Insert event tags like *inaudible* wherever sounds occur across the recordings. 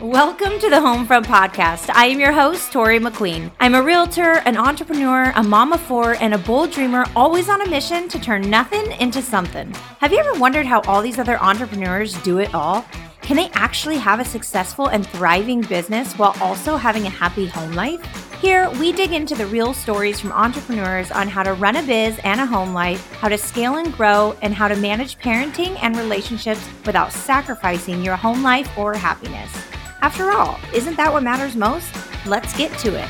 Welcome to the Homefront Podcast. I am your host, Tori McQueen. I'm a realtor, an entrepreneur, a mom of four, and a bold dreamer, always on a mission to turn nothing into something. Have you ever wondered how all these other entrepreneurs do it all? Can they actually have a successful and thriving business while also having a happy home life? Here, we dig into the real stories from entrepreneurs on how to run a biz and a home life, how to scale and grow, and how to manage parenting and relationships without sacrificing your home life or happiness. After all, isn't that what matters most? Let's get to it.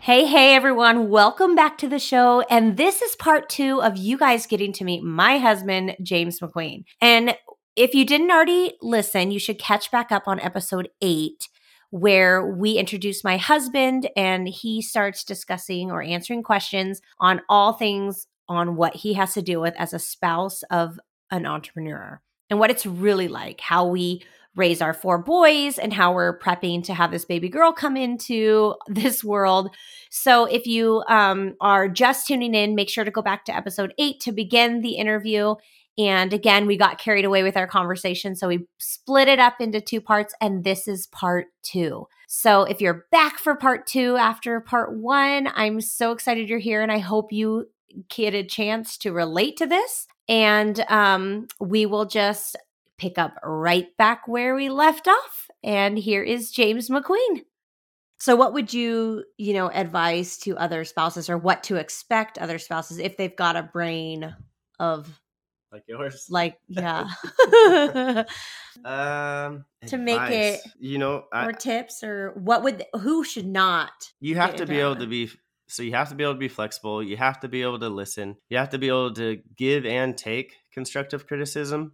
Hey, hey, everyone. Welcome back to the show. And this is part two of you guys getting to meet my husband, James McQueen. And if you didn't already listen, you should catch back up on episode eight, where we introduce my husband and he starts discussing or answering questions on all things on what he has to deal with as a spouse of an entrepreneur and what it's really like, how we raise our four boys and how we're prepping to have this baby girl come into *laughs* this world. So if you um, are just tuning in, make sure to go back to episode eight to begin the interview. And again, we got carried away with our conversation. So we split it up into two parts, and this is part two. So if you're back for part two after part one, I'm so excited you're here, and I hope you get a chance to relate to this and um, we will just pick up right back where we left off. And here is James McQueen. So, what would you, you know, advise to other spouses, or what to expect other spouses if they've got a brain of like yours? Like, *laughs* yeah. *laughs* um, to make it, you know, I, or tips, or what would who should not? You have to be able to be so you have to be able to be flexible. You have to be able to listen. You have to be able to give and take constructive criticism.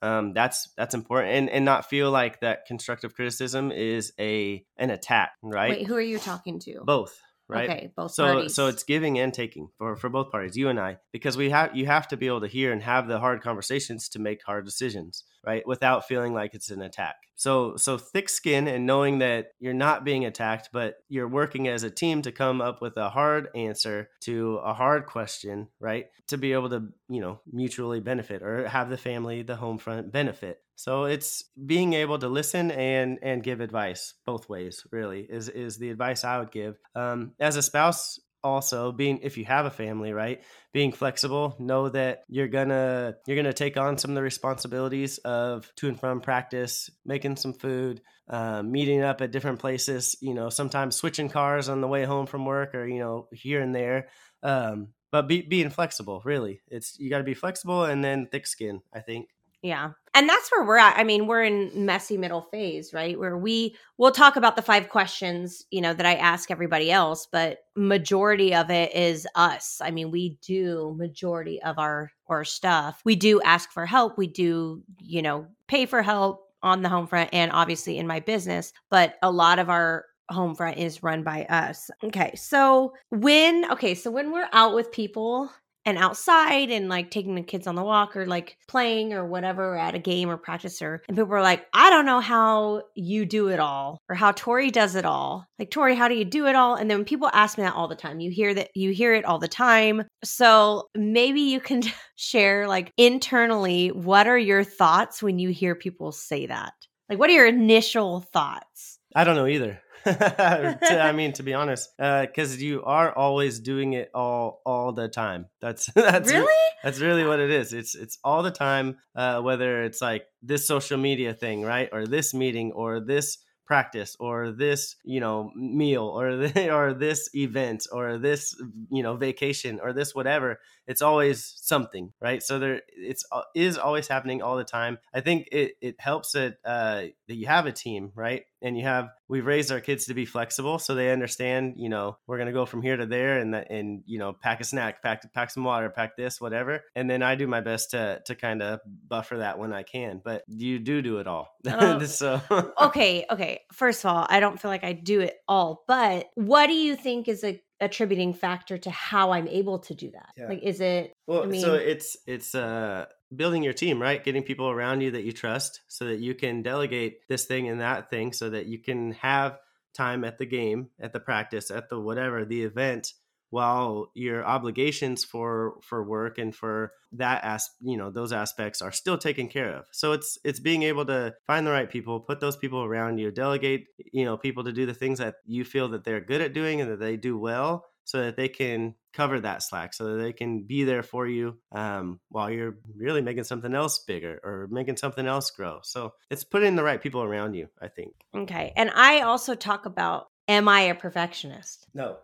Um, that's that's important, and and not feel like that constructive criticism is a an attack, right? Wait, who are you talking to? Both right? Okay, both so, parties. So it's giving and taking for, for both parties, you and I, because we have you have to be able to hear and have the hard conversations to make hard decisions, right? Without feeling like it's an attack. So so thick skin and knowing that you're not being attacked, but you're working as a team to come up with a hard answer to a hard question, right? To be able to, you know, mutually benefit or have the family, the home front benefit. So it's being able to listen and and give advice both ways. Really is is the advice I would give. Um, as a spouse, also being if you have a family right being flexible know that you're gonna you're gonna take on some of the responsibilities of to and from practice making some food uh, meeting up at different places you know sometimes switching cars on the way home from work or you know here and there um, but be, being flexible really it's you got to be flexible and then thick skin i think yeah. And that's where we're at. I mean, we're in messy middle phase, right? Where we we'll talk about the five questions, you know, that I ask everybody else, but majority of it is us. I mean, we do majority of our our stuff. We do ask for help. We do, you know, pay for help on the home front and obviously in my business, but a lot of our home front is run by us. Okay. So when okay, so when we're out with people and outside and like taking the kids on the walk or like playing or whatever at a game or practice or and people are like i don't know how you do it all or how tori does it all. Like tori how do you do it all? And then people ask me that all the time. You hear that you hear it all the time. So maybe you can *laughs* share like internally what are your thoughts when you hear people say that? Like what are your initial thoughts? I don't know either to, *laughs* I mean, to be honest, because uh, you are always doing it all all the time. That's *laughs* that's really that's really what it is. It's it's all the time. Uh, whether it's like this social media thing, right, or this meeting, or this practice or this you know meal or the, *laughs* or this event or this you know vacation or this whatever it's always something right? So there it's uh, is always happening all the time. I think it, it helps that uh, that you have a team right? And you have we've raised our kids to be flexible so they understand you know we're going to go from here to there and that and you know pack a snack pack pack some water pack this whatever. And then i do my best to to kind of buffer that when i can but you do do it all. Oh. *laughs* so *laughs* okay okay. First of all i don't feel like i do it all but what do you think is a attributing factor to how i'm able to do that yeah. like is it well I mean, so it's it's uh building your team, right? Getting people around you that you trust so that you can delegate this thing and that thing so that you can have time at the game, at the practice, at the whatever, the event while your obligations for for work and for that as you know those aspects are still taken care of. So it's it's being able to find the right people put those people around you delegate you know people to do the things that you feel that they're good at doing and that they do well so that they can cover that slack so that they can be there for you um, while you're really making something else bigger or making something else grow. So it's putting the right people around you i think. Okay and i also talk about am i a perfectionist? No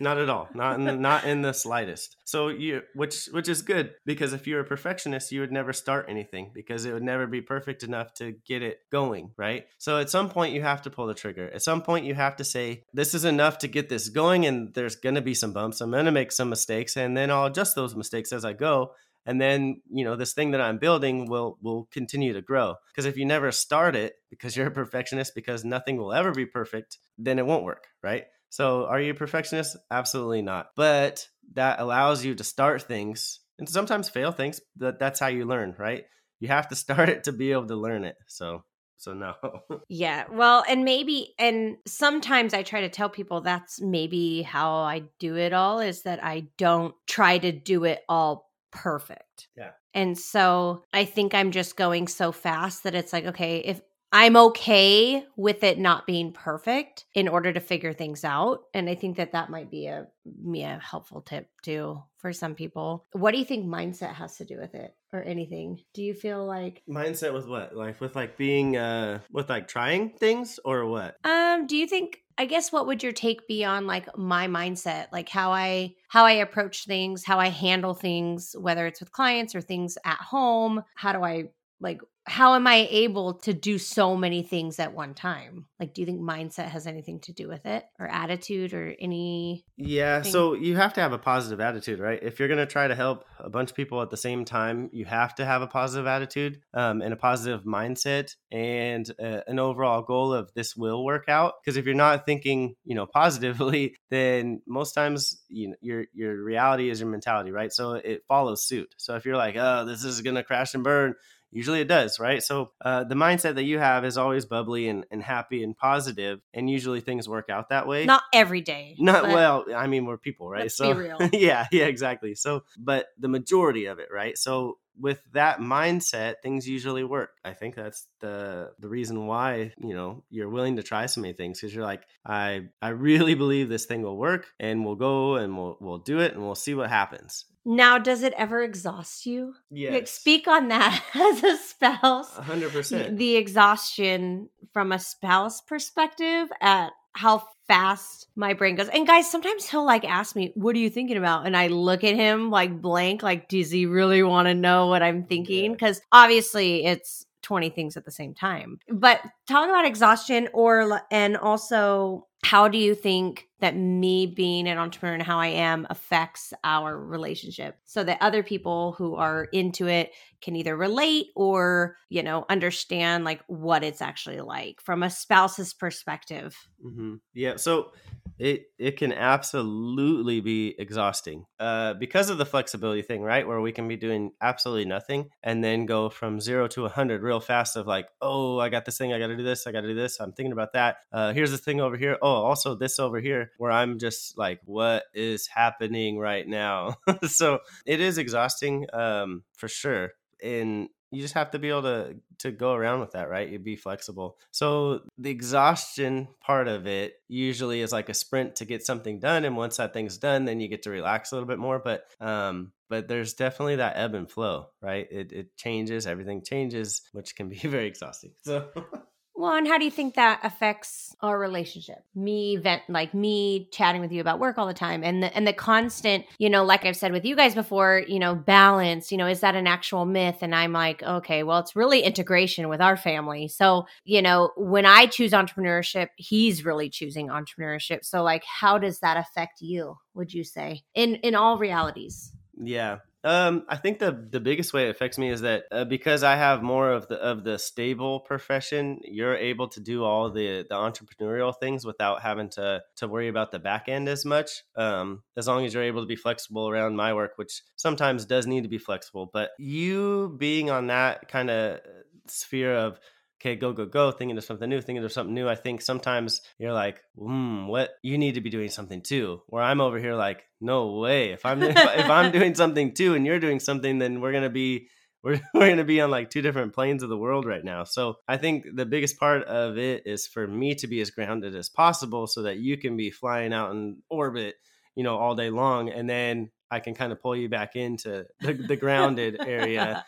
not at all. Not in, not in the slightest. So you which which is good because if you're a perfectionist you would never start anything because it would never be perfect enough to get it going right? So at some point you have to pull the trigger. At some point you have to say this is enough to get this going and there's going to be some bumps. I'm going to make some mistakes and then i'll adjust those mistakes as i go and then you know this thing that i'm building will will continue to grow. Because if you never start it because you're a perfectionist because nothing will ever be perfect then it won't work right so, are you a perfectionist? Absolutely not. But that allows you to start things and sometimes fail things. But that's how you learn, right? You have to *laughs* start it to be able to learn it. So, so no. *laughs* yeah. Well, and maybe, and sometimes I try to tell people that's maybe how I do it all is that I don't try to do it all perfect. Yeah. And so I think I'm just going so fast that it's like, okay, if I'm okay with it not being perfect in order to figure things out. And I think that that might be a me a helpful tip too for some people. What do you think mindset has to do with it or anything? Do you feel like mindset with what? Like with like being uh with like trying things or what? Um, do you think I guess what would your take be on like my mindset, like how I how I approach things, how I handle things, whether it's with clients or things at home? How do I like how am I able to do so many things at one time? Like, do you think mindset has anything to do with it or attitude or any? Yeah. Thing? So you have to have a positive attitude, right? If you're going to try to help a bunch of people at the same time, you have to have a positive attitude um, and a positive mindset and uh, an overall goal of this will work out. Because if you're not thinking, you know, *laughs* positively, then most times you know, your your reality is your mentality, right? So it follows suit. So if you're like, oh, this is going to crash and burn usually it does right? So uh, the mindset that you have is always bubbly and, and happy and positive and usually things work out that way. Not every day not well i mean we're people right? so *laughs* yeah yeah exactly. So but the majority of it right? So with that mindset things usually work i think that's the the reason why you know you're willing to try so many things because you're like i i really believe this thing will work and we'll go and we'll we'll do it and we'll see what happens now, does it ever exhaust you? Yeah. Like, speak on that *laughs* as a spouse. 100%. The exhaustion from a spouse perspective at how fast my brain goes. And guys, sometimes he'll like ask me, What are you thinking about? And I look at him like blank, like, Does he really want to know what I'm thinking? Because obviously it's 20 things at the same time. But talk about exhaustion or, and also, how do you think that me being an entrepreneur and how I am affects our relationship so that other people who are into it can either relate or, you know, understand like what it's actually like from a spouse's perspective. Mm-hmm. Yeah. So it it can absolutely be exhausting uh, because of the flexibility thing, right? Where we can be doing absolutely nothing and then go from zero to a hundred real fast. Of like, oh, I got this thing, I got to do this, I got to do this. I'm thinking about that. Uh, here's the thing over here. Oh, also this over here, where I'm just like, what is happening right now? *laughs* so it is exhausting um, for sure. And you just have to be able to to go around with that right? You'd be flexible. So the exhaustion part of it usually is like a sprint to get something done and once that thing's done then you get to relax a little bit more but um but there's definitely that ebb and flow right? It, it changes everything changes which can be *laughs* very exhausting so *laughs* Well, and how do you think that affects our relationship? Me vent like me chatting with you about work all the time and the and the constant, you know, like I've said with you guys before, you know, balance, you know, is that an actual myth? And I'm like, okay, well, it's really integration with our family. So, you know, when I choose entrepreneurship, he's really choosing entrepreneurship. So like how does that affect you, would you say? In in all realities? Yeah. Um, I think the the biggest way it affects me is that uh, because I have more of the of the stable profession, you're able to do all the the entrepreneurial things without having to to worry about the back end as much. Um, as long as you're able to be flexible around my work, which sometimes does need to be flexible, but you being on that kind of sphere of okay, go, go, go, thinking of something new, thinking of something new. I think sometimes you're like, hmm, what? You need to be doing something too. Where I'm over here like, no way. If I'm if, *laughs* if I'm *laughs* doing something too, and you're doing something, then we're gonna be *laughs* we're, we're going to be on like two different planes of the world right now. So I think the biggest part of it is for me to be as grounded as possible so that you can be flying out in orbit, you know, all day long. And then I can kind of pull you back into the, the grounded area.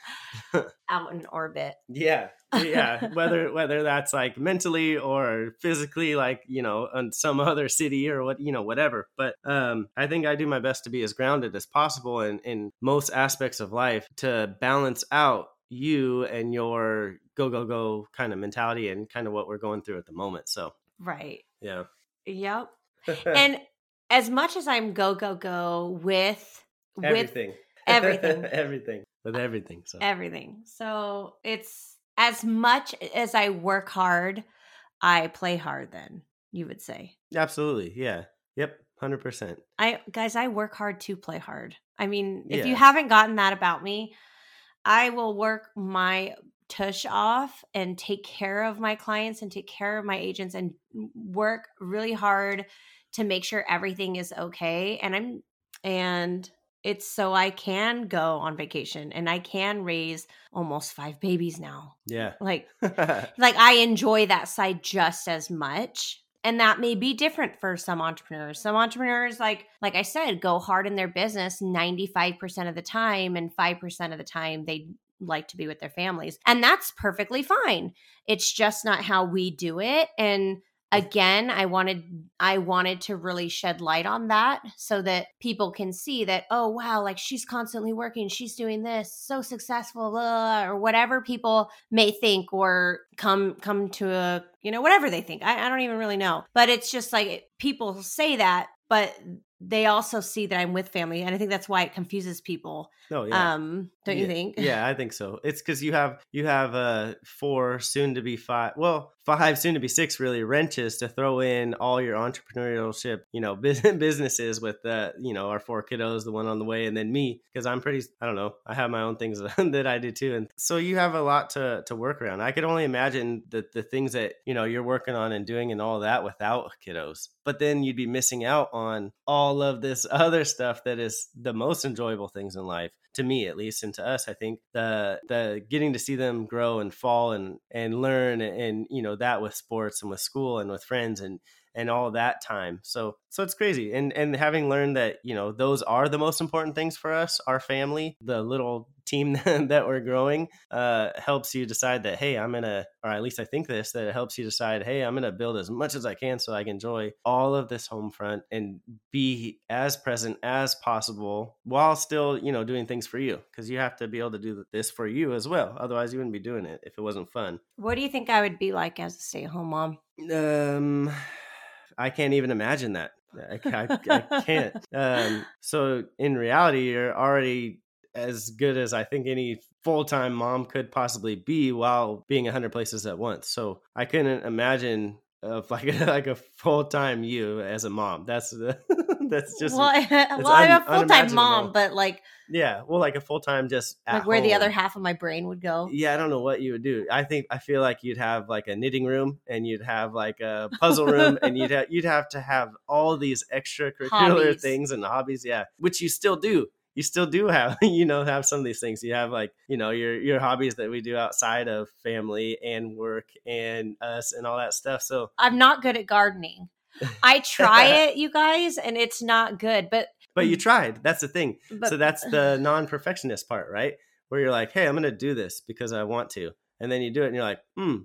*laughs* out in orbit. Yeah. Yeah. *laughs* whether whether that's like mentally or physically, like, you know, on some other city or what, you know, whatever. But um I think I do my best to be as grounded as possible in, in most aspects of life to balance out you and your go go go kind of mentality and kind of what we're going through at the moment. So Right. yeah. Yep. *laughs* and as much as I'm go go go with everything. with everything. *laughs* everything. With everything. So everything. So it's as much as I work hard, I play hard then, you would say. Absolutely. Yeah. Yep. 100%. I guys, I work hard to play hard. I mean, if you haven't gotten that about me, I will work my tush off and take care of my clients and take care of my agents and work really hard to make sure everything is okay and I'm and it's so I can go on vacation and I can raise almost 5 babies now. Yeah. Like *laughs* like I enjoy that side just as much. And that may be different for some entrepreneurs. Some entrepreneurs, like like I said, go hard in their business 95% of the time, and 5% of the time they like to be with their families. And that's perfectly fine. It's just not how we do it. And again i wanted i wanted to really shed light on that so that people can see that oh wow like she's constantly working she's doing this so successful blah, or whatever people may think or come come to a you know whatever they think. I, I don't even really know. But it's just like it- people say that but they also see that i'm with family and i think that's why it confuses people. No, yeah. um don't you think? Yeah, I think so. It's because you have you have uh four, soon to be five, well, five, soon to be six, really wrenches to throw in all your entrepreneurship, you know, *laughs* businesses with the, you know, our four kiddos, the one on the way, and then me, because I'm pretty, I don't know, I have my own things *laughs* that I do too, and so you have a lot to to work around. I could only imagine the the things that you know you're working on and doing and all that without kiddos, but then you'd be missing out on all of this *laughs* other stuff that is the most enjoyable things in life to me at least and to us i think the the getting to see them grow and fall and and learn and you know that with sports and with school and with friends and and all that time. So so it's crazy. And and having learned that you know those are the most important things for us our family the little team *laughs* that we're growing uh helps you decide that hey i'm gonna or at least i think this that it helps you decide hey i'm gonna build as much as i can so i can enjoy all of this home front and be as present as possible while still you know doing things for you because you have to be able to do this for you as well. Otherwise you wouldn't be doing it if it wasn't fun. What do you think i would be like as a stay-at-home mom? Um i can't even imagine that. I, I, I *laughs* can't. Um so in reality you're already as good as i think any full-time mom could possibly be while being a 100 places at once. So i couldn't imagine of *laughs* like a, like a full-time you as a mom. That's that's just well, *laughs* well i'm a full-time mom but like yeah well like a full-time just at like where the other half of my brain would go. Yeah i don't know what you would do. I think i feel like you'd have like a knitting room and you'd have like a puzzle room and you'd *laughs* have you'd have to have all these extracurricular Hobbies. things and hobbies yeah which you still do. You still do have *laughs* you know have some of these things. You have like you know your your hobbies that we do outside of family and work and us and all that stuff so i'm not good at gardening i try *laughs* it you guys and it's not good but but you tried that's the thing. But so that's the non-perfectionist part right? Where you're like hey i'm gonna do this because i want to and then you do it and you're like hmm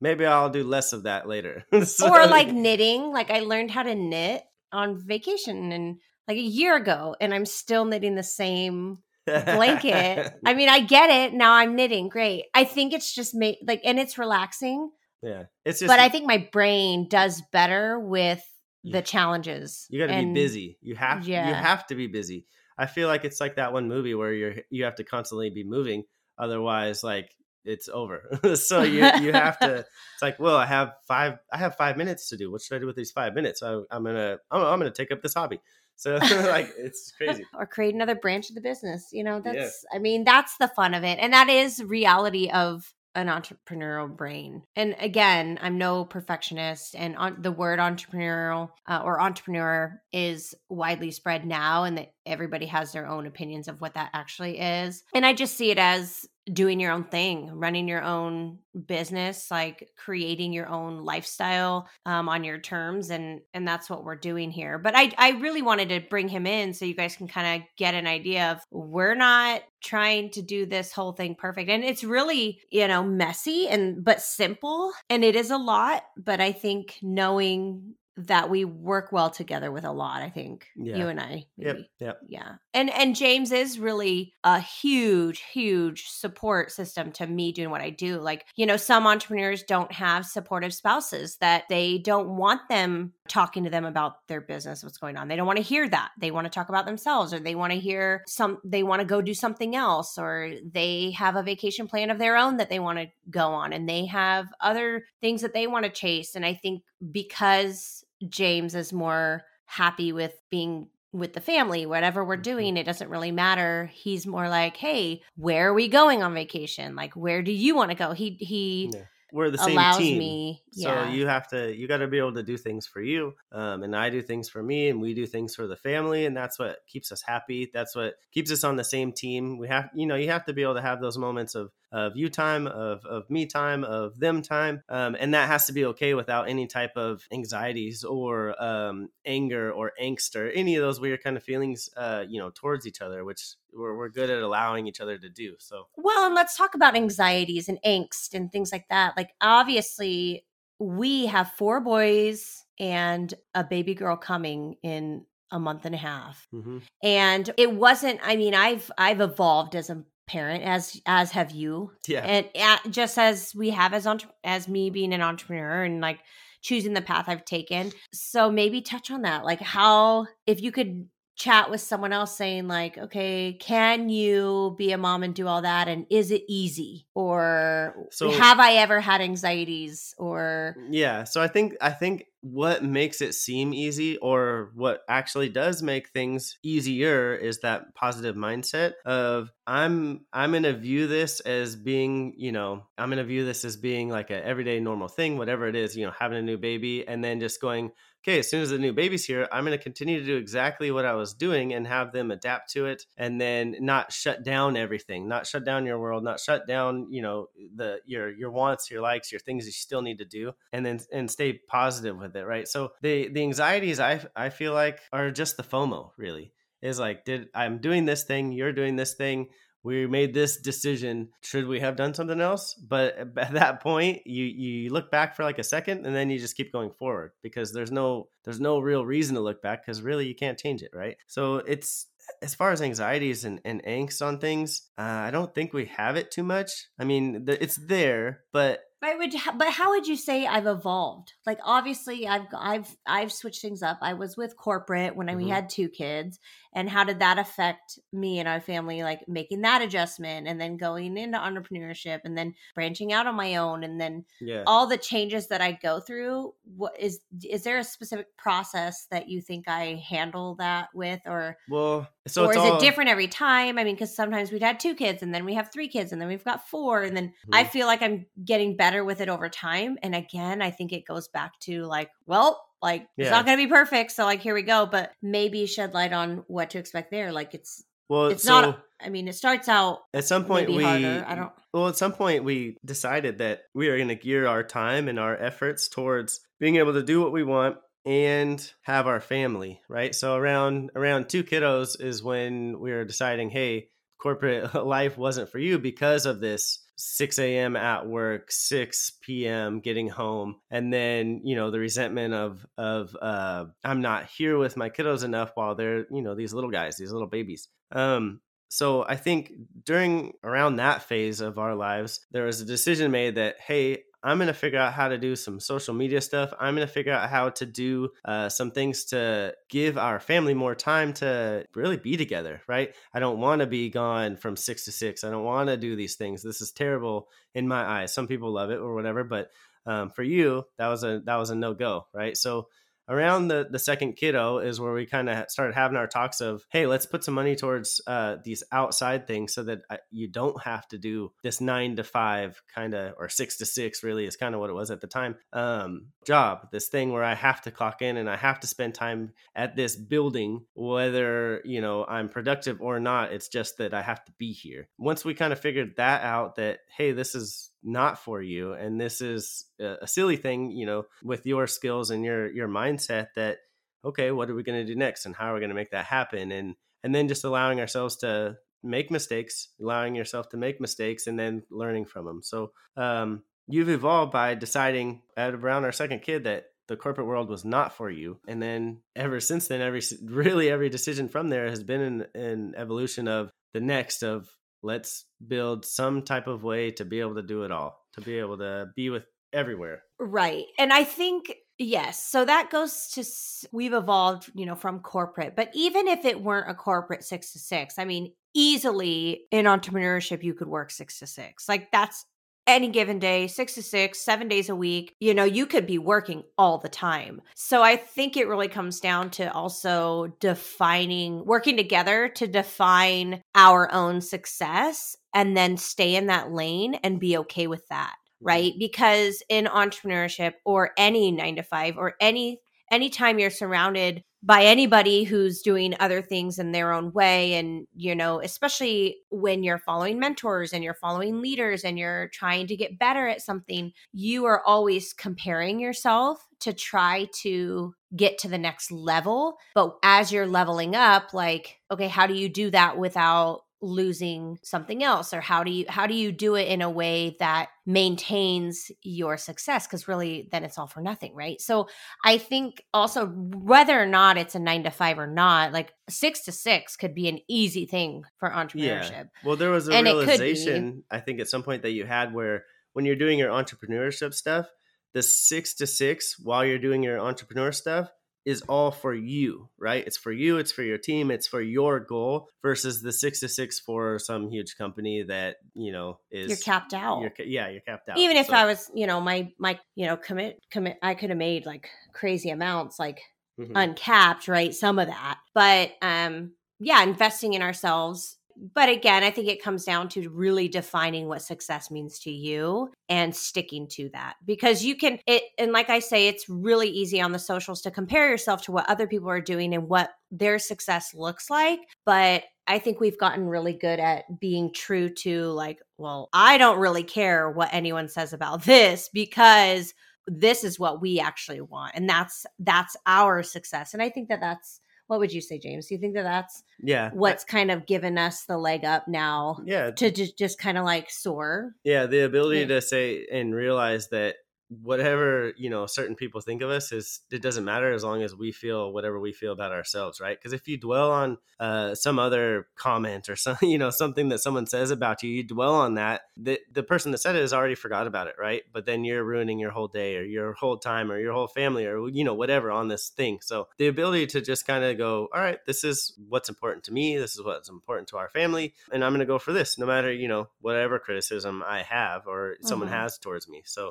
maybe i'll do less of that later. *laughs* So- or like knitting like i learned how to knit on vacation and like a year ago and i'm still knitting the same blanket. *laughs* I mean i get it now i'm knitting great. I think it's just made like and it's relaxing yeah it's just but i think my brain does better with the Yeah. challenges you got to be busy you have yeah. you have to be busy i feel like it's like that one movie where you're you have to constantly be moving otherwise like it's over *laughs* so you you have to *laughs* it's like well i have five i have five minutes to do what should i do with these five minutes so i'm gonna i'm, I'm gonna take up this hobby so *laughs* like it's crazy or create another branch of the business you know Yeah. that's i mean that's the fun of it and that is reality of an entrepreneurial brain. And again, I'm no perfectionist, and on, the word entrepreneurial uh, or entrepreneur is widely spread now, and that everybody has their own opinions of what that actually is. And I just see it as doing your own thing, running your own business, like creating your own lifestyle um, on your terms, and and that's what we're doing here. But I I really wanted to bring him in so you guys can kind of get an idea of we're not trying to do this whole thing perfect, and it's really you know messy and but simple, and it is a lot. But I think knowing that we work well together with a lot i think Yeah. you and i Yep. maybe. Yep. yeah and and james is really a huge huge support system to me doing what i do like you know some entrepreneurs don't have supportive spouses that they don't want them talking to them about their business what's going on they don't want to hear that they want to talk about themselves or they want to hear some they want to go do something else or they have a vacation plan of their own that they want to go on and they have other things that they want to chase and i think because james is more happy with being with the family whatever we're Mhm. doing it doesn't really matter he's more like hey where are we going on vacation like where do you want to go he he Yeah. We're the same allows team. me So yeah you have to you got to be able to do things for you, um, and I do things for me, and we do things for the family, and that's what keeps us happy. That's what keeps us on the same team. We have you know you have to be able to have those moments of of you time, of of me time, of them time, um, and that has to be okay without any type of anxieties or um, anger or angst or any of those weird kind of feelings, uh, you know, towards each other, which we're, we're good at allowing each other to do. So Well, and let's talk about anxieties and angst and things like that. Like, obviously, we have four boys and a baby girl coming in a month and a half. mhm. And it wasn't, I mean, I've I've evolved as a parent as as have you. yeah, And just as we have as entre- as me being an entrepreneur and like choosing the path I've taken. So maybe touch on that. Like how if you could chat with someone else saying like, okay, can you be a mom and do all that and is it easy? Or So- have I ever had anxieties or Yeah, so I think I think what makes it seem easy or what actually does make things easier is that positive mindset of I'm I'm going to view this as being, you know, I'm going to view this as being like a everyday normal thing, whatever it is, you know, having a new baby and then just going okay, as soon as the new baby's here, I'm going to continue to do exactly what I was doing and have them adapt to it and then not shut down everything, not shut down your world, not shut down, you know, the your your wants, your likes, your things you still need to do and then and stay positive with it, right? So the the anxieties I I feel like are just the FOMO, really. Is like did I'm doing this thing, you're doing this thing, we made this decision should we have done something else? But *laughs* at that point you you look back for like a second and then you just keep going forward because there's no there's no real reason to look back because really you can't change it right? So it's as far as anxieties and, and angst on things uh, i don't think we have it too much. I mean th- it's there but I would, but how would you say I've evolved? Like, obviously, I've I've I've switched things up. I was with corporate when I, we mm-hmm. had two kids, and how did that affect me and our family? Like making that adjustment, and then going into entrepreneurship, and then branching out on my own, and then yeah all the changes that I go through. What is is there a specific process that you think I handle that with, or well so or it's is all, it different every time? I mean, because sometimes we've had two kids, and then we have three kids, and then we've got four, and then I Mhm. feel like I'm getting better with it over time. And again, I think it goes back to like, well, like it's not going to be perfect, so like here we go. But maybe shed light on what to expect there. Like it's well it's so not. I mean, it starts out at some point we harder. I don't. Well, at some point, we decided that we are going to gear our time and our efforts towards being able to do what we want and have our family, right? So around around two kiddos is when we were deciding, hey, corporate *laughs* life wasn't for you because of this 6 a.m. at work, 6 p.m. getting home, and then you know the resentment of of uh, I'm not here with my kiddos enough while they're you know these little guys, these little babies. Um, so I think during around that phase of our lives, there was a decision made that hey, I'm going to figure out how to do some social media stuff. I'm going to figure out how to do uh, some things to give our family more time to really be together, right? I don't want to be gone from six to six. I don't want to do these things. This is terrible in my eyes. Some people love it or whatever, but um, for you, that was a that was a no go, right? So around the the second kiddo is where we kind of started having our talks of hey let's put some money towards uh, these outside things so that uh, you don't have to do this nine to five kind of or six to six really is kind of what it was at the time um, job this thing where i have to clock in and i have to spend time at this building whether you know i'm productive or not it's just that i have to be here. Once we kind of figured that out that hey this is not for you and this is a silly thing you know with your skills and your your mindset that okay what are we going to do next and how are we going to make that happen? And and then just allowing ourselves to make mistakes allowing yourself to make mistakes and then learning from them so um, you've evolved by deciding at around our second kid that the corporate world was not for you and then ever since then every *laughs* really every decision from there has been an, an evolution of the next of let's build some type of way to be able to do it all, to be able to be with everywhere. Right. And I think Yes. So that goes to we've evolved, you know, from corporate. But even if it weren't a corporate 6 to 6, I mean, easily in entrepreneurship you could work 6 to 6. Like that's any given day, six to six, seven days a week, you know, you could be working all the time. So I think it really comes down to also defining, working together to define our own success and then stay in that lane and be okay with that. Mm-hmm. Right. Because in entrepreneurship or any nine to five or any anytime you're surrounded by anybody who's doing other things in their own way and you know especially when you're following mentors and you're following leaders and you're trying to get better at something you are always comparing yourself to try to get to the next level. But as you're leveling up like okay how do you do that without losing something else or how do you how do you do it in a way that maintains your success? Because really then it's all for nothing right? So i think also whether or not it's a 9 to 5 or not like 6 to 6 could be an easy thing for entrepreneurship. Yeah. well there was a and realization i think at some point that you had where when you're doing your entrepreneurship stuff the 6 to 6 while you're doing your entrepreneur stuff is all for you, right? It's for you, it's for your team, it's for your goal versus the six to six for some huge company that, you know, is you're capped out. You're, yeah, you're capped out. Even if so. I was, you know, my, my, you know, commit, commit, I could have made like crazy amounts, like mm-hmm. uncapped, right? Some of that. But, um, yeah, investing in ourselves but again, I think it comes down to really defining what success means to you and sticking to that because you can it and like I say it's really easy on the socials to compare yourself to what other people are doing and what their success looks like, but I think we've gotten really good at being true to like, well, I don't really care what anyone says about this because this is what we actually want and that's that's our success and i think that that's what would you say, James? Do you think that that's yeah what's kind of given us the leg up now? Yeah, to just just kind of like soar. Yeah, the ability yeah. to say and realize that whatever you know certain people think of us is it doesn't matter as long as we feel whatever we feel about ourselves right? Because if you dwell on uh, some other comment or *laughs* some you know something that someone says about you you dwell on that the, the person that said it has already forgot about it right? But then you're ruining your whole day or your whole time or your whole family or you know whatever on this thing. So the ability to just kind of go all right this is what's important to me this is what's important to our family and i'm going to go for this no matter you know whatever criticism i have or someone mm-hmm. has towards me. So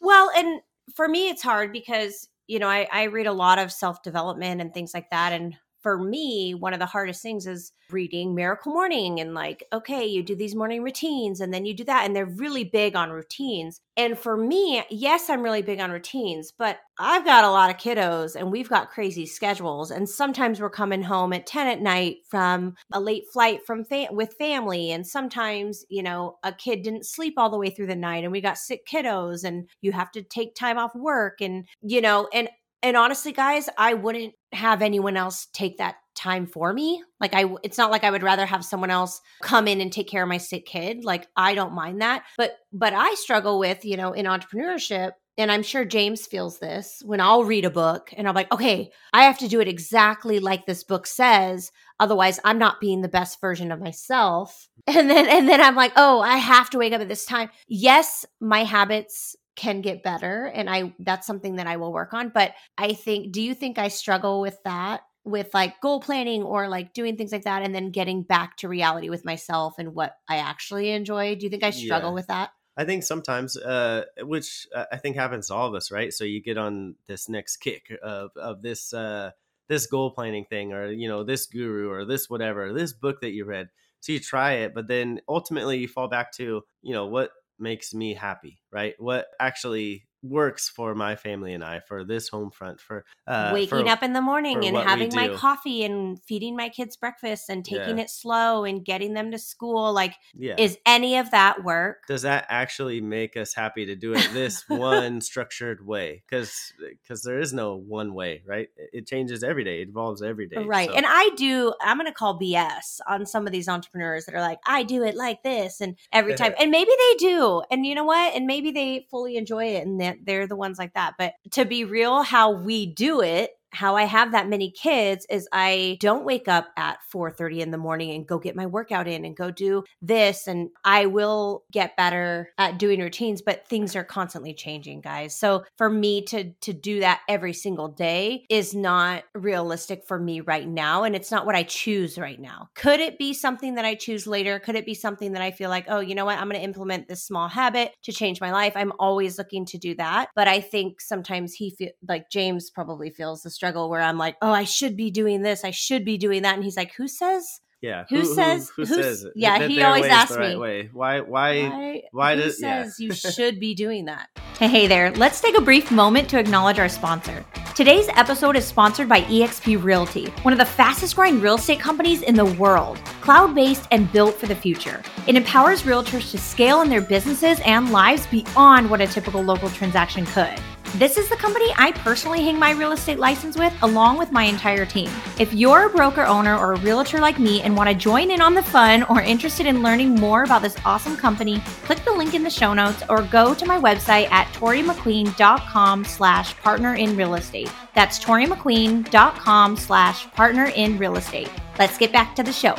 well, and for me, it's hard because, you know, I, I read a lot of self development and things like that. And for me, one of the hardest things is reading Miracle Morning and like, okay, you do these morning routines and then you do that. And they're really big on routines. And for me, yes, I'm really big on routines, but I've got a lot of kiddos and we've got crazy schedules. And sometimes we're coming home at 10 at night from a late flight from with family. And sometimes, you know, a kid didn't sleep all the way through the night and we got sick kiddos and you have to take time off work. And, you know, and and honestly guys i wouldn't have anyone else take that time for me. Like i it's not like i would rather have someone else come in and take care of my sick kid. Like i don't mind that. But but i struggle with you know in entrepreneurship and i'm sure james feels this when i'll read a book and i'm like okay i have to do it exactly like this book says otherwise i'm not being the best version of myself. *laughs* And then and then i'm like oh i have to wake up at this time. Yes my habits can get better and I that's something that I will work on, but I think do you think I struggle with that with like goal planning or like doing things like that and then getting back to reality with myself and what I actually enjoy? Do you think I struggle yeah. with that? I think sometimes, uh, which uh, I think happens to all of us, right? So you get on this next kick of of this uh, this goal planning thing, or you know, this guru, or this whatever, this book that you read. So you try it, but then ultimately you fall back to you know what makes me happy, right? What actually works for my family and I for this home front for uh, waking for, up in the morning and having my coffee and feeding my kids breakfast and taking Yeah. it slow and getting them to school like yeah. is any of that work Does that actually make us happy to do it this *laughs* one structured way? Because because there is no one way, right? It changes every day. It evolves every day. right so- and i do i'm gonna call bs on some of these entrepreneurs that are like i do it like this and every *laughs* time and maybe they do and you know what and maybe they fully enjoy it and they're the ones like that. But to be real how we do it how I have that many kids is I don't wake up at 4:30 in the morning and go get my workout in and go do this and I will get better at doing routines but things are constantly changing guys. So for me to to do that every single day is not realistic for me right now and it's not what I choose right now. Could it be something that I choose later? Could it be something that I feel like, "Oh, you know what? I'm going to implement this small habit to change my life." I'm always looking to do that, but I think sometimes he feel like James probably feels the struggle where I'm like, "Oh, I should be doing this. I should be doing that." And he's like, "Who says?" yeah. who says- Who, who's- says yeah, That he always way is the asks right me. way. Why? Why? Why, why who does- yeah. says you *laughs* should be doing that? Hey, hey there. Let's take a brief moment to acknowledge our sponsor. Today's episode is sponsored by eXp Realty, one of the fastest growing real estate companies in the world, cloud based and built for the future. It empowers realtors to scale in their businesses and lives beyond what a typical local transaction could. This is the company I personally hang my real estate license with, along with my entire team. If you're a broker owner or a realtor like me and want to join in on the fun or interested in learning more about this awesome company, click the link in the show notes or go to my website at torimcqueen.com slash partner in real estate. That's torimcqueen.com slash partner in real estate. Let's get back to the show.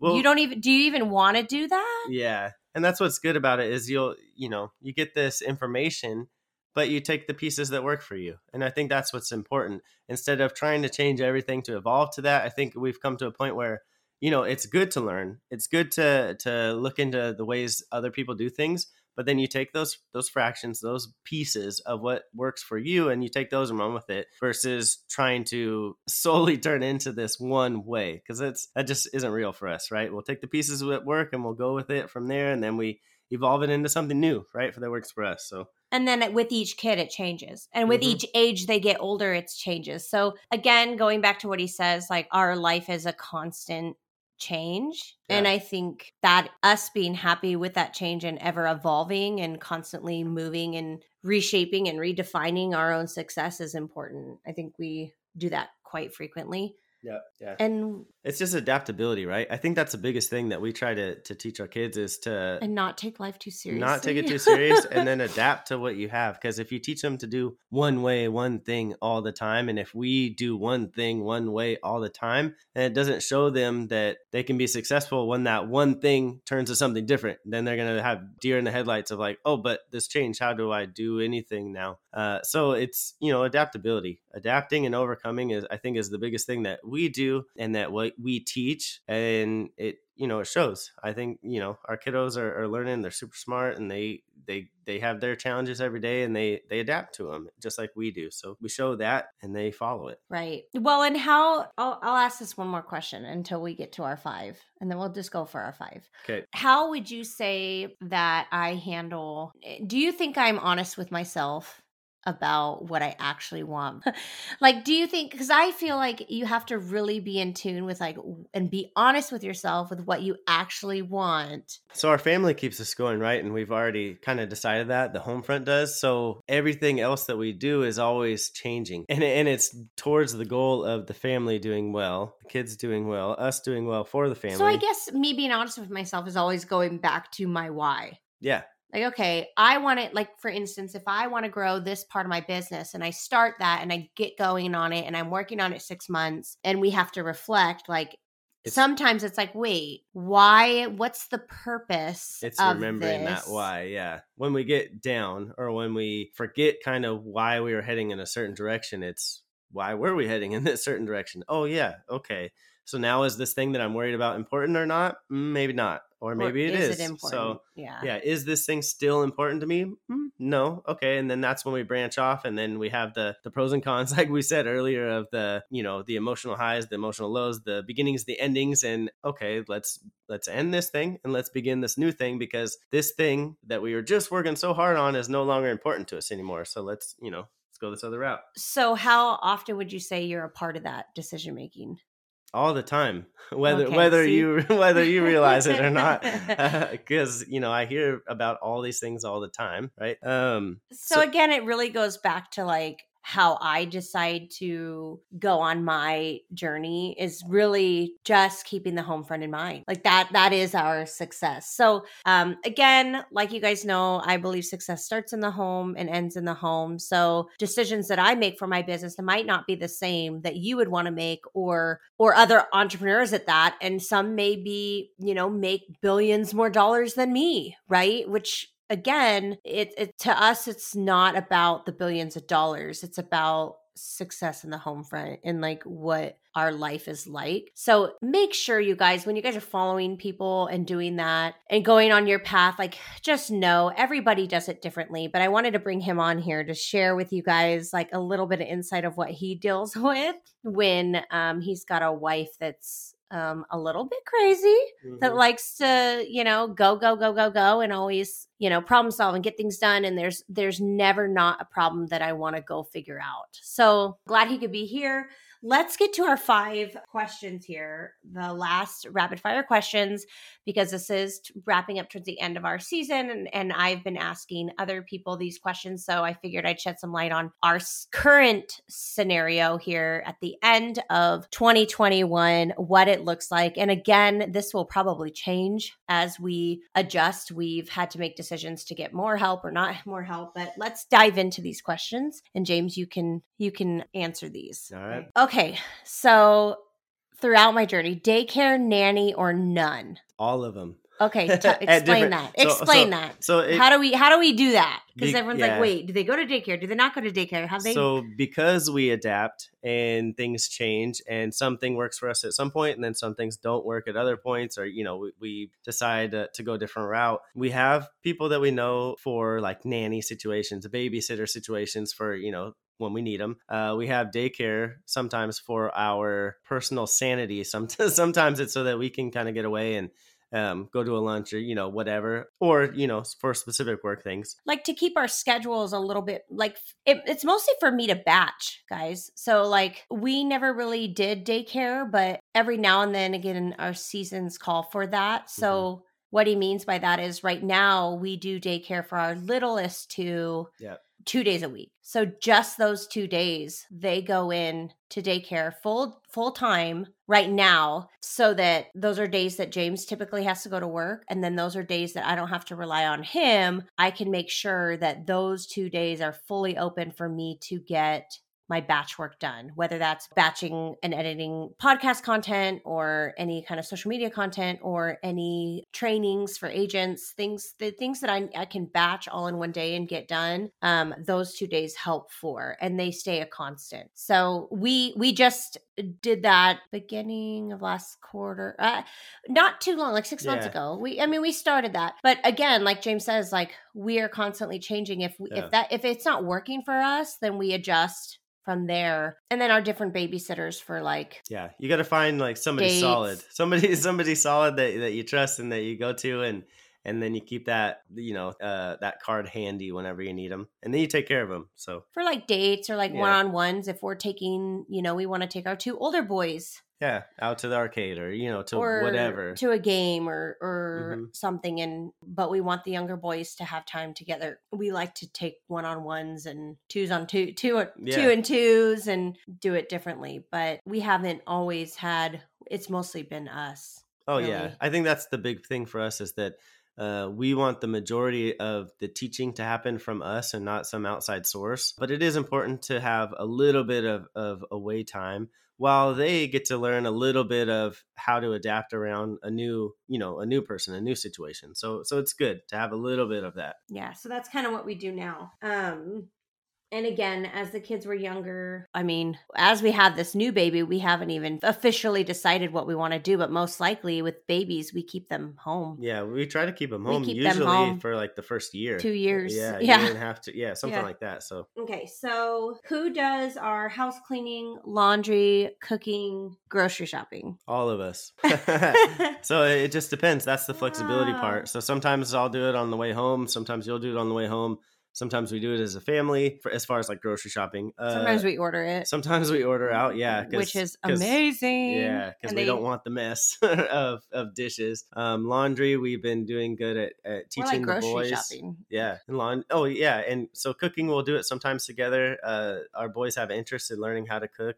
Well, you don't even, do you even want to do that? Yeah. And that's what's good about it is you'll, you know, you get this information, but you take the pieces that work for you. And I think that's what's important. Instead of trying to change everything to evolve to that, I think we've come to a point where, you know, it's good to learn. It's good to to look into the ways other people do things, but then you take those those fractions, those pieces of what works for you and you take those and run with it versus trying to solely *laughs* turn into this one way because it's that just isn't real for us, right? We'll take the pieces that work and we'll go with it from there and then we evolve it into something new, right? For that works for us. So And then with each kid, it changes. And with Mhm. each age they get older, it changes. So again, going back to what he says, like our life is a constant change. And I think that us being happy with that change and ever evolving and constantly moving and reshaping and redefining our own success is important. I think we do that quite frequently. Yeah, yeah. And It's just adaptability, right? I think that's the biggest thing that we try to to teach our kids is to and not take life too seriously. not take it too serious and *laughs* then adapt to what you have because if you teach them to do one way one thing all the time and if we do one thing one way all the time and it doesn't show them that they can be successful when that one thing turns to something different then they're going to have deer in the headlights of like oh but this changed how do i do anything now uh, so it's you know adaptability adapting and overcoming is i think is the biggest thing that we do and that what we teach and it you know it shows i think you know our kiddos are, are learning they're super smart and they they they have their challenges every day and they they adapt to them just like we do so we show that and they follow it Right. Well, and how I'll, I'll ask this one more question until we get to our five, and then we'll just go for our five. okay How would you say that I handle? eh, Do you think I'm honest with myself about what I actually want? *laughs* like, do you think, because I feel like you have to really be in tune with, like, and be honest with yourself with what you actually want. so our family keeps us going right and we've already kind of decided that the home front does so everything else that we do is always changing and, and it's towards the goal of the family doing well the kids doing well us doing well for the family So I guess me being honest with myself is always going back to my why. yeah like okay i want it like for instance if i want to grow this part of my business and i start that and i get going on it and i'm working on it six months and we have to reflect like It's- sometimes it's like wait why what's the purpose It's remembering this? that why, yeah. When we get down or when we forget kind of why we were heading in a certain direction, it's why were we heading in this certain direction? Oh, yeah, okay. So now is this thing that I'm worried about important or not? Mm, Maybe not. or maybe it is is. it important? So yeah. yeah, is this thing still important to me? Hmm, no. Okay, and then that's when we branch off, and then we have the the pros and cons, *laughs* like we said earlier, of the you know the emotional highs, the emotional lows, the beginnings, the endings, and okay, let's let's end this thing and let's begin this new thing because this thing that we were just working so hard on is no longer important to us anymore. So let's you know let's go this other route. So, how often would you say you're a part of that decision making? All the time *laughs* whether Okay, whether see? you *laughs* whether you realize it or not *laughs* because you know i hear about all these things all the time right um So, So- again, it really goes back to like how I decide to go on my journey is really just keeping the home front in mind. Like that that is our success. So um again, like you guys know, I believe success starts in the home and ends in the home. So decisions that I make for my business that might not be the same that you would want to make or or other entrepreneurs at that and some may be, you know, make billions more dollars than me, right? Which again, it, it to us it's not about the billions of dollars. It's about success in the home front and like what our life is like. So make sure you guys when you guys are following people and doing that and going on your path like just know everybody does it differently, but I wanted to bring him on here to share with you guys like a little bit of insight of what he deals *laughs* with when um he's got a wife that's um a little bit crazy that mhm. likes to you know go go go go go and always you know problem solve and get things done and there's there's never not a problem that i want to go figure out so glad he could be here let's get to our five questions here. The last rapid fire questions because this is wrapping up towards the end of our season and, and i've been asking other people these questions so i figured i'd shed some light on our current scenario here at the end of 2021 what it looks like. And again this will probably change as we adjust. We've had to make decisions to get more help or not more help but let's dive into these questions. And james you can you can answer these. All right. okay so throughout my journey daycare nanny or none? All of them okay *laughs* t- explain that. so- explain so- that. so it, how do we how do we do that? Because Be- everyone's yeah. like wait do they go to daycare? Do they not go to daycare? Have they so because we adapt and things change and something works for us at some point and then some things don't work at other points or you know we, we decide to, to go a different route we have people that we know for like nanny situations babysitter situations for you know when we need them uh, we have daycare sometimes for our personal sanity sometimes *laughs* sometimes it's so that we can kind of get away and um, go to a lunch or you know whatever or you know for specific work things. Like to keep our schedules a little bit like it, it's mostly for me to batch guys. So like we never really did daycare but every now and then again our seasons call for that. So what he means by that is right now we do daycare for our littlest two Yep. Two days a week. So just those two days they go in to daycare full full time right now so that those are days that James typically has to go to work and then those are days that I don't have to rely on him. I can make sure that those two days are fully open for me to get my batch work done, whether that's batching and editing podcast content or any kind of social media content or any trainings for agents, things the things that I, I can batch all in one day and get done. Um, those two days help for, and they stay a constant. So we we just did that beginning of last quarter, uh, not too long, like six months ago. We I mean we started that, but again, like James says, like we are constantly changing. If we, Yeah. if that if it's not working for us, then we adjust from there and then our different babysitters for like Yeah, you got to find like somebody Dates. solid, somebody *laughs* somebody solid that that you trust and that you go to, and and then you keep that you know uh, that card handy whenever you need them, and then you take care of them. So for like dates or like Yeah. one-on-ones if we're taking you know we want to take our two older boys yeah, out to the arcade or you know to or whatever. to a game or or Mhm. something and but we want the younger boys to have time together we like to take one-on-ones and twos on two two Yeah. two and twos and do it differently but we haven't always had it's mostly been us oh yeah. I think that's the big thing for us is that. Uh, we want the majority of the teaching to happen from us and not some outside source. But it is important to have a little bit of, of away time while they get to learn a little bit of how to adapt around a new, you know, a new person, a new situation. So so it's good to have a little bit of that. yeah so that's kind of what we do now um And again, as the kids were younger, I mean, as we have this new baby, we haven't even officially decided what we want to do, but most likely with babies, we keep them home. Yeah, we try to keep them We home keep them usually home for like the first year. Two years. Yeah, Yeah. year and half to yeah, something Yeah. like that. So Okay, so who does our house cleaning, laundry, cooking, grocery shopping? all of us. *laughs* *laughs* so it it just depends. That's the flexibility Wow. part. So sometimes I'll do it on the way home. Sometimes you'll do it on the way home. Sometimes we do it as a family for, as far as like grocery shopping. Uh, Sometimes we order it, sometimes we order out. yeah, which is amazing. Yeah, because we they- don't want the mess *laughs* of, of dishes. Um, laundry, we've been doing good at, at teaching like the grocery boys. shopping. Yeah, and lawn. Oh, yeah, and so cooking, we'll do it sometimes together. Uh, our boys have interest in learning how to cook,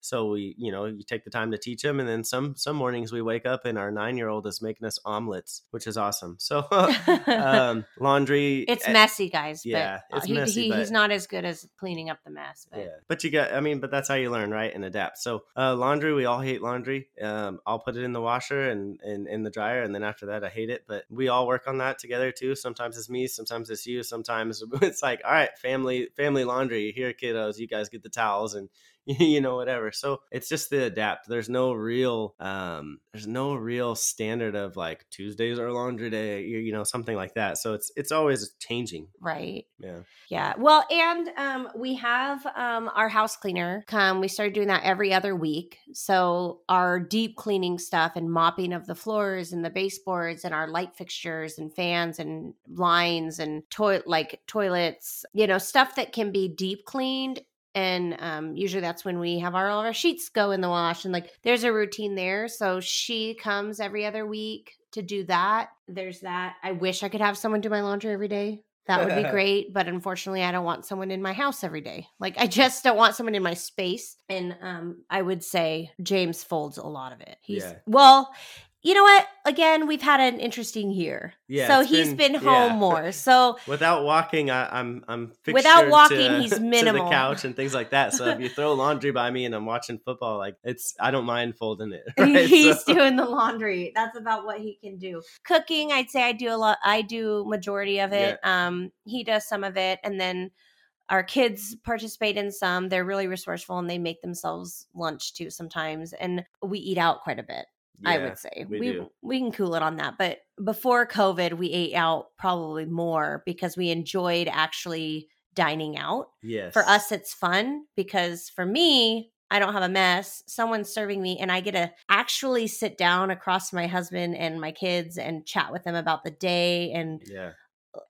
so we, you know, you take the time to teach them, and then some some mornings we wake up and our nine year old is making us omelets, which is awesome. So, *laughs* *laughs* um, laundry. it's eh, messy, guys. yeah, but uh, it's he, messy, he- he's not as good as cleaning up the mess. But Yeah, but you got. I mean, but that's how you learn, right? And adapt. So, uh, laundry, we all hate laundry. Um, I'll put it in the washer and, and in the dryer, and then after that, I hate it. But we all work on that together too. Sometimes it's me, sometimes it's you, sometimes *laughs* it's like, all right, family, family laundry. Here, kiddos, you guys get the towels and *laughs* you know whatever. So it's just the adapt. There's no real, um, there's no real standard of like Tuesdays are laundry day, you, you know, something like that. So it's it's always changing. right. Yeah. Yeah. Well, and um, we have um, our house cleaner come. We started doing that every other week. So our deep cleaning stuff and mopping of the floors and the baseboards and our light fixtures and fans and lines and toilet like toilets, you know, stuff that can be deep cleaned. And um, usually that's when we have our all of our sheets go in the wash and like there's a routine there. So she comes every other week to do that. There's that. I wish I could have someone do my laundry every day. That would be *laughs* great, but unfortunately, I don't want someone in my house every day. Like I just don't want someone in my space. And um, I would say James folds a lot of it. He's Yeah. well, you know what? Again, we've had an interesting year. Yeah, so he's been- been, home yeah. more. So *laughs* Without walking, I, I'm I'm Without walking, *laughs* to, he's to minimal. the couch and things like that. So if you *laughs* throw laundry by me and I'm watching football, like it's I don't mind folding it. Right? he's So- doing the laundry. That's about what he can do. Cooking, I'd say I do a lot. I do majority of it. Um, he does some of it, and then our kids participate in some. They're really resourceful, and they make themselves lunch too sometimes. And we eat out quite a bit. I would say we we we can cool it on that. But before COVID, we ate out probably more because we enjoyed actually dining out Yes. for us it's fun because for me i don't have a mess someone's serving me and i get to actually sit down across my husband and my kids and chat with them about the day and Yeah.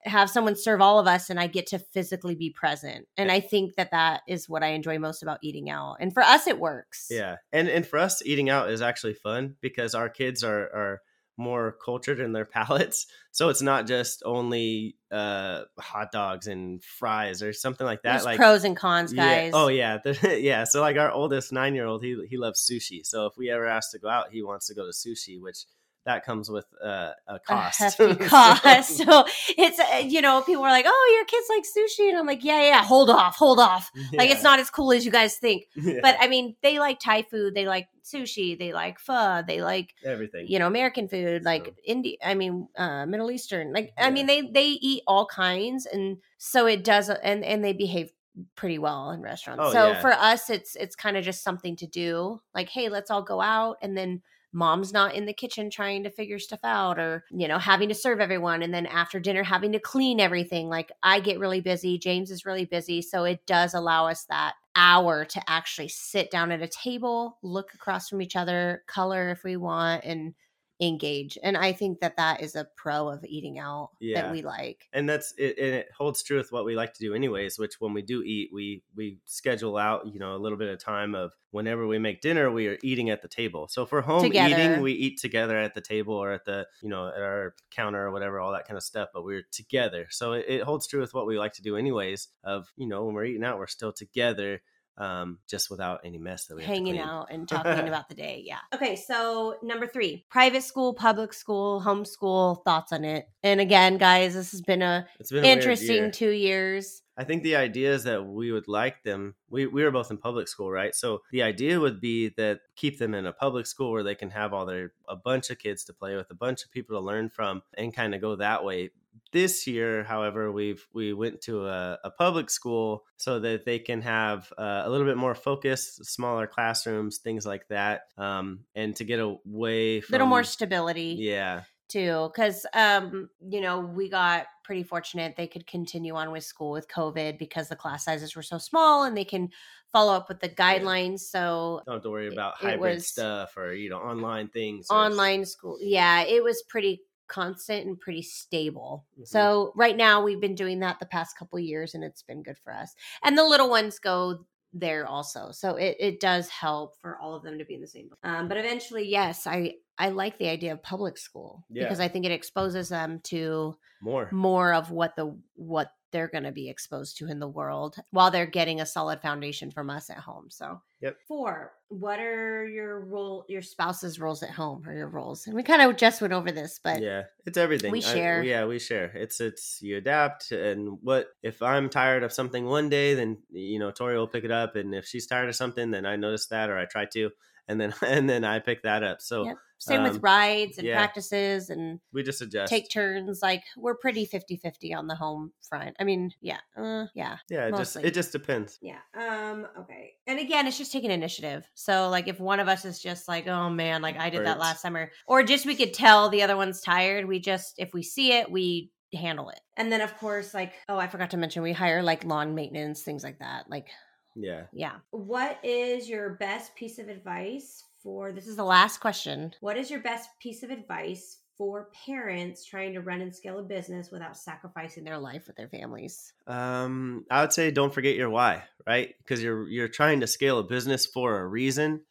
Have someone serve all of us and i get to physically be present and i think that that is what i enjoy most about eating out and for us it works Yeah. And and for us, eating out is actually fun because our kids are are more cultured in their *laughs* palates. So it's not just only uh hot dogs and fries or something like that. there's like pros and cons Yeah. guys Oh yeah, *laughs* yeah. So like our oldest nine year old, he he loves sushi. So if we ever ask to go out, he wants to go to sushi, which that comes with uh, a cost. a *laughs* cost. *laughs* so it's uh, you know people are like, "Oh, your kids like sushi," and I'm like, "Yeah, yeah, hold off, hold off. Like it's not as cool as you guys think." But I mean, they like Thai food, they like sushi, they like pho, they like everything. you know American food, like So- India. I mean, uh, Middle Eastern. Like I mean, they they eat all kinds, and so it does, and and they behave pretty well in restaurants. Oh, so yeah. for us, it's it's kind of just something to do. Like, hey, let's all go out, and then mom's not in the kitchen trying to figure stuff out or you know having to serve everyone and then after dinner having to clean everything like i get really busy james is really busy so it does allow us that hour to actually sit down at a table look across from each other color if we want and engage and i think that that is a pro of eating out Yeah. that we like and that's it and it holds true with what we like to do anyways which when we do eat we we schedule out you know a little bit of time of whenever we make dinner we are eating at the table so for home Together. eating we eat together at the table or at the you know at our counter or whatever all that kind of stuff but we're together so it, it holds true with what we like to do anyways of you know when we're eating out we're still together um just without any mess that we have to hanging out and *laughs* talking about the day. Yeah. Okay. So, number three private school, public school, homeschool, thoughts on it. And again, guys, this has been a it's been a interesting year. two years. I think the idea is that we would like them. We, we were both in public school, right? So the idea would be that keep them in a public school where they can have all their a bunch of kids to play with, a bunch of people to learn from, and kind of go that way. This year, however, we've we went to a, a public school so that they can have uh, a little bit more focus, smaller classrooms, things like that, um, and to get away from little more stability Yeah, too because um you know we got pretty fortunate they could continue on with school with covid because the class sizes were so small and they can follow up with the guidelines so don't have to worry about hybrid stuff or you know online things. online school yeah it was pretty constant and pretty stable. Mhm. so right now we've been doing that the past couple years and it's been good for us. And the little ones go there also. So it, it does help for all of them to be in the same um, but eventually yes i i like the idea of public school because i think it exposes them to more. more of what the what they're going to be exposed to in the world while they're getting a solid foundation from us at home so Yep. four what are your role your spouse's roles at home or your roles and we kind of just went over this but yeah, it's everything. we I- share. yeah, we share. It's it's you adapt, and what if I'm tired of something one day, then you know Tori will pick it up, and if she's tired of something, then I notice that or I try to, and then *laughs* and then I pick that up. So Yep. same um, with rides and yeah. practices and we just adjust. take turns like we're pretty 50-50 on the home front i mean yeah uh, yeah yeah, it just it just depends. Yeah. Um, okay. And again, it's just taking initiative. So like if one of us is just like, oh man, like I did that Burnt. last summer, or just we could tell the other one's tired, we just if we see it, we handle it. And then of course, like, oh, I forgot to mention we hire like lawn maintenance, things like that. Like, Yeah. yeah. What is your best piece of advice for this is the last question. What is your best piece of advice for parents trying to run and scale a business without sacrificing their life with their families? Um, I would say don't forget your why, right? Because you're you're trying to scale a business for a reason.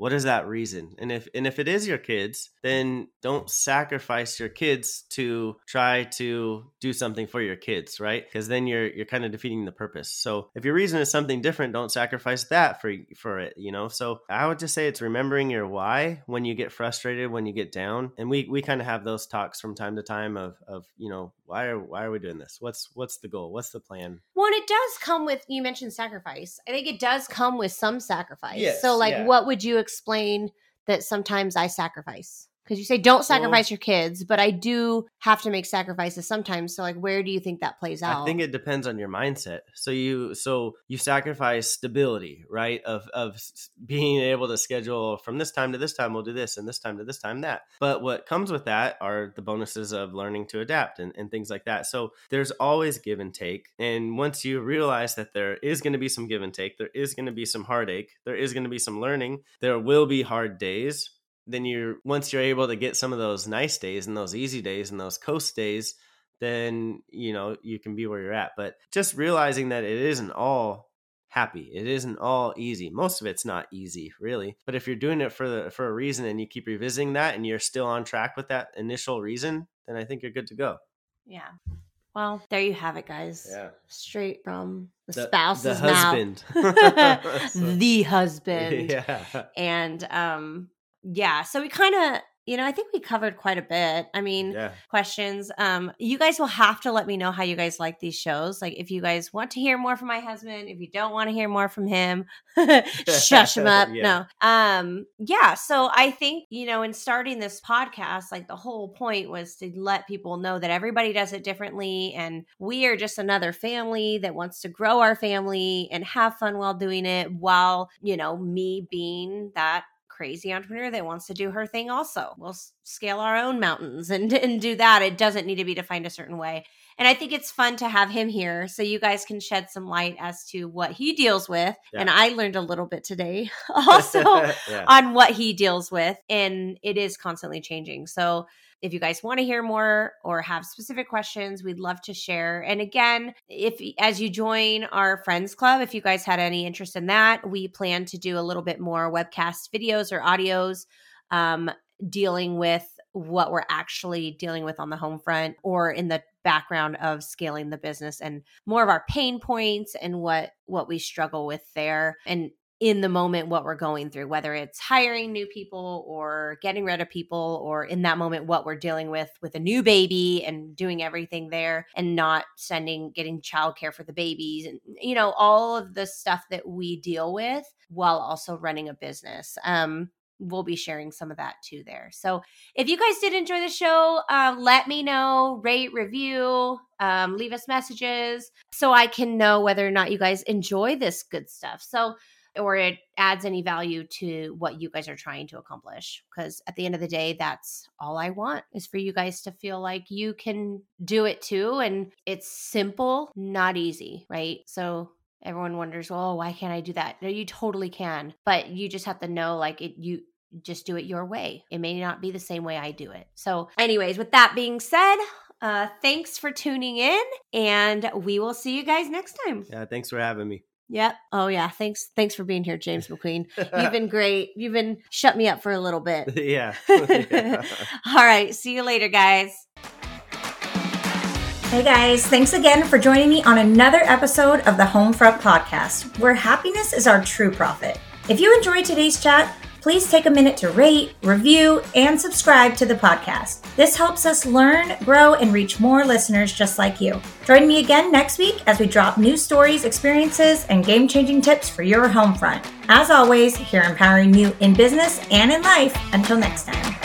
What is that reason? And if and if it is your kids, then don't sacrifice your kids to try to do something for your kids, right? Because then you're you're kind of defeating the purpose. So if your reason is something different, don't sacrifice that for for it, you know? So I would just say it's remembering your why when you get frustrated, when you get down. And we we kind of have those talks from time to time of of, you know, why are why are we doing this? What's what's the goal? What's the plan? Well, it does come with you mentioned sacrifice. I think it does come with some sacrifice. Yes, so, like, yeah. what would you explain that sometimes I sacrifice? Because you say don't sacrifice your kids, but I do have to make sacrifices sometimes. So, like, where do you think that plays out? I think it depends on your mindset. So you so you sacrifice stability, right? Of of being able to schedule from this time to this time we'll do this and this time to this time that. But what comes with that are the bonuses of learning to adapt and, and things like that. So there's always give and take. And once you realize that there is going to be some give and take, there is going to be some heartache, there is going to be some learning, there will be hard days. Then you're once you're able to get some of those nice days and those easy days and those coast days, then you know you can be where you're at but just realizing that it isn't all happy it isn't all easy most of it's not easy really but if you're doing it for the for a reason and you keep revisiting that and you're still on track with that initial reason then i think you're good to go yeah. Well, there you have it, guys. yeah Straight from the, The- spouse's the mouth. husband. *laughs* *laughs* So- the husband. *laughs* yeah And um, yeah. So we kind of, you know, I think we covered quite a bit. I mean, yeah questions. Um, you guys will have to let me know how you guys like these shows. Like, if you guys want to hear more from my husband, if you don't want to hear more from him, *laughs* shush him *laughs* up. Yeah. No. Um, yeah. So I think you know, in starting this podcast, like the whole point was to let people know that everybody does it differently, and we are just another family that wants to grow our family and have fun while doing it. While you know, me being that crazy entrepreneur that wants to do her thing also. We'll scale our own mountains and, *laughs* and do that. It doesn't need to be defined a certain way. And I think it's fun to have him here so you guys can shed some light as to what he deals with. Yeah. And I learned a little bit today *laughs* *laughs* also yeah on what he deals with. And it is constantly changing. So if you guys want to hear more or have specific questions, we'd love to share. And again, if as you join our friends club, if you guys had any interest in that, we plan to do a little bit more webcast videos or audios um, dealing with what we're actually dealing with on the home front or in the background of scaling the business and more of our pain points and what what we struggle with there and in the moment what we're going through, whether it's hiring new people or getting rid of people, or in that moment what we're dealing with with a new baby and doing everything there and not sending, getting childcare for the babies and, you know, all of the stuff that we deal with while also running a business. Um, we'll be sharing some of that too there. So if you guys did enjoy the show, uh, let me know, rate, review, um, leave us messages so I can know whether or not you guys enjoy this good stuff. So or it adds any value to what you guys are trying to accomplish. Because at the end of the day, that's all I want is for you guys to feel like you can do it too. And it's simple, not easy, right? So everyone wonders, well, why can't I do that? No, you totally can. But you just have to know like it you just do it your way. It may not be the same way I do it. So, anyways, with that being said, uh, thanks for tuning in, and we will see you guys next time. Yeah, thanks for having me. Yep. Oh yeah. Thanks. Thanks for being here, James McQueen. You've *laughs* been great. You've been shut me up for a little bit. *laughs* yeah. *laughs* yeah. All right. See you later, guys. Hey guys, thanks again for joining me on another episode of the Homefront Podcast, where happiness is our true profit. If you enjoyed today's chat, please take a minute to rate, review, and subscribe to the podcast. This helps us learn, grow, and reach more listeners just like you. Join me again next week as we drop new stories, experiences, and game changing tips for your home front. As always, here empowering you in business and in life. Until next time.